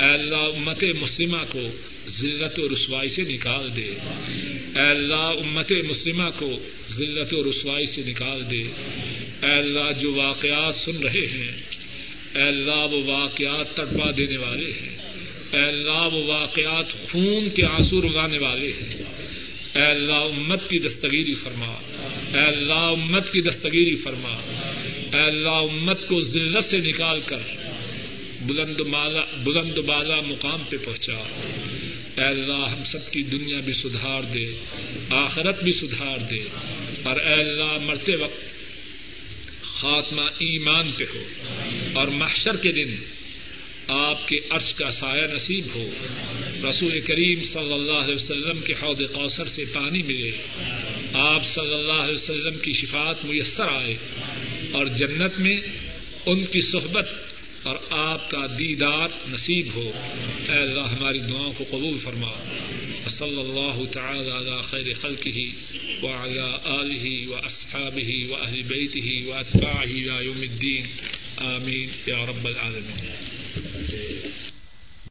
اے اللہ، امت مسلمہ کو ذلت و رسوائی سے نکال دے۔ اے اللہ، امت مسلمہ کو ذلت و رسوائی سے نکال دے۔ اے اللہ، جو واقعات سن رہے ہیں اے اللہ وہ واقعات تڑپا دینے والے ہیں۔ اے اللہ وہ واقعات خون کے آنسو رگانے والے ہیں۔ اے اللہ امت کی دستگیری فرما۔ اے اللہ امت کی دستگیری فرما۔ اے اللہ امت کو ذلت سے نکال کر بلند بالا بلند بالا مقام پہ پہنچا۔ اے اللہ ہم سب کی دنیا بھی سدھار دے، آخرت بھی سدھار دے۔ اور اے اللہ مرتے وقت خاتمہ ایمان پہ ہو اور محشر کے دن آپ کے عرش کا سایہ نصیب ہو۔ رسول کریم صلی اللہ علیہ وسلم کے حوض کوثر سے پانی ملے۔ آپ صلی اللہ علیہ وسلم کی شفات میسر آئے اور جنت میں ان کی صحبت اور آپ کا دیدار نصیب ہو۔ اے اللہ، ہماری دعاؤں کو قبول فرما۔ وصلى الله تعالى على خير خلقه وعلى آله وأصحابه وأهل بيته وأتباعه إلى يوم الدين. آمين. يا رب العالمين.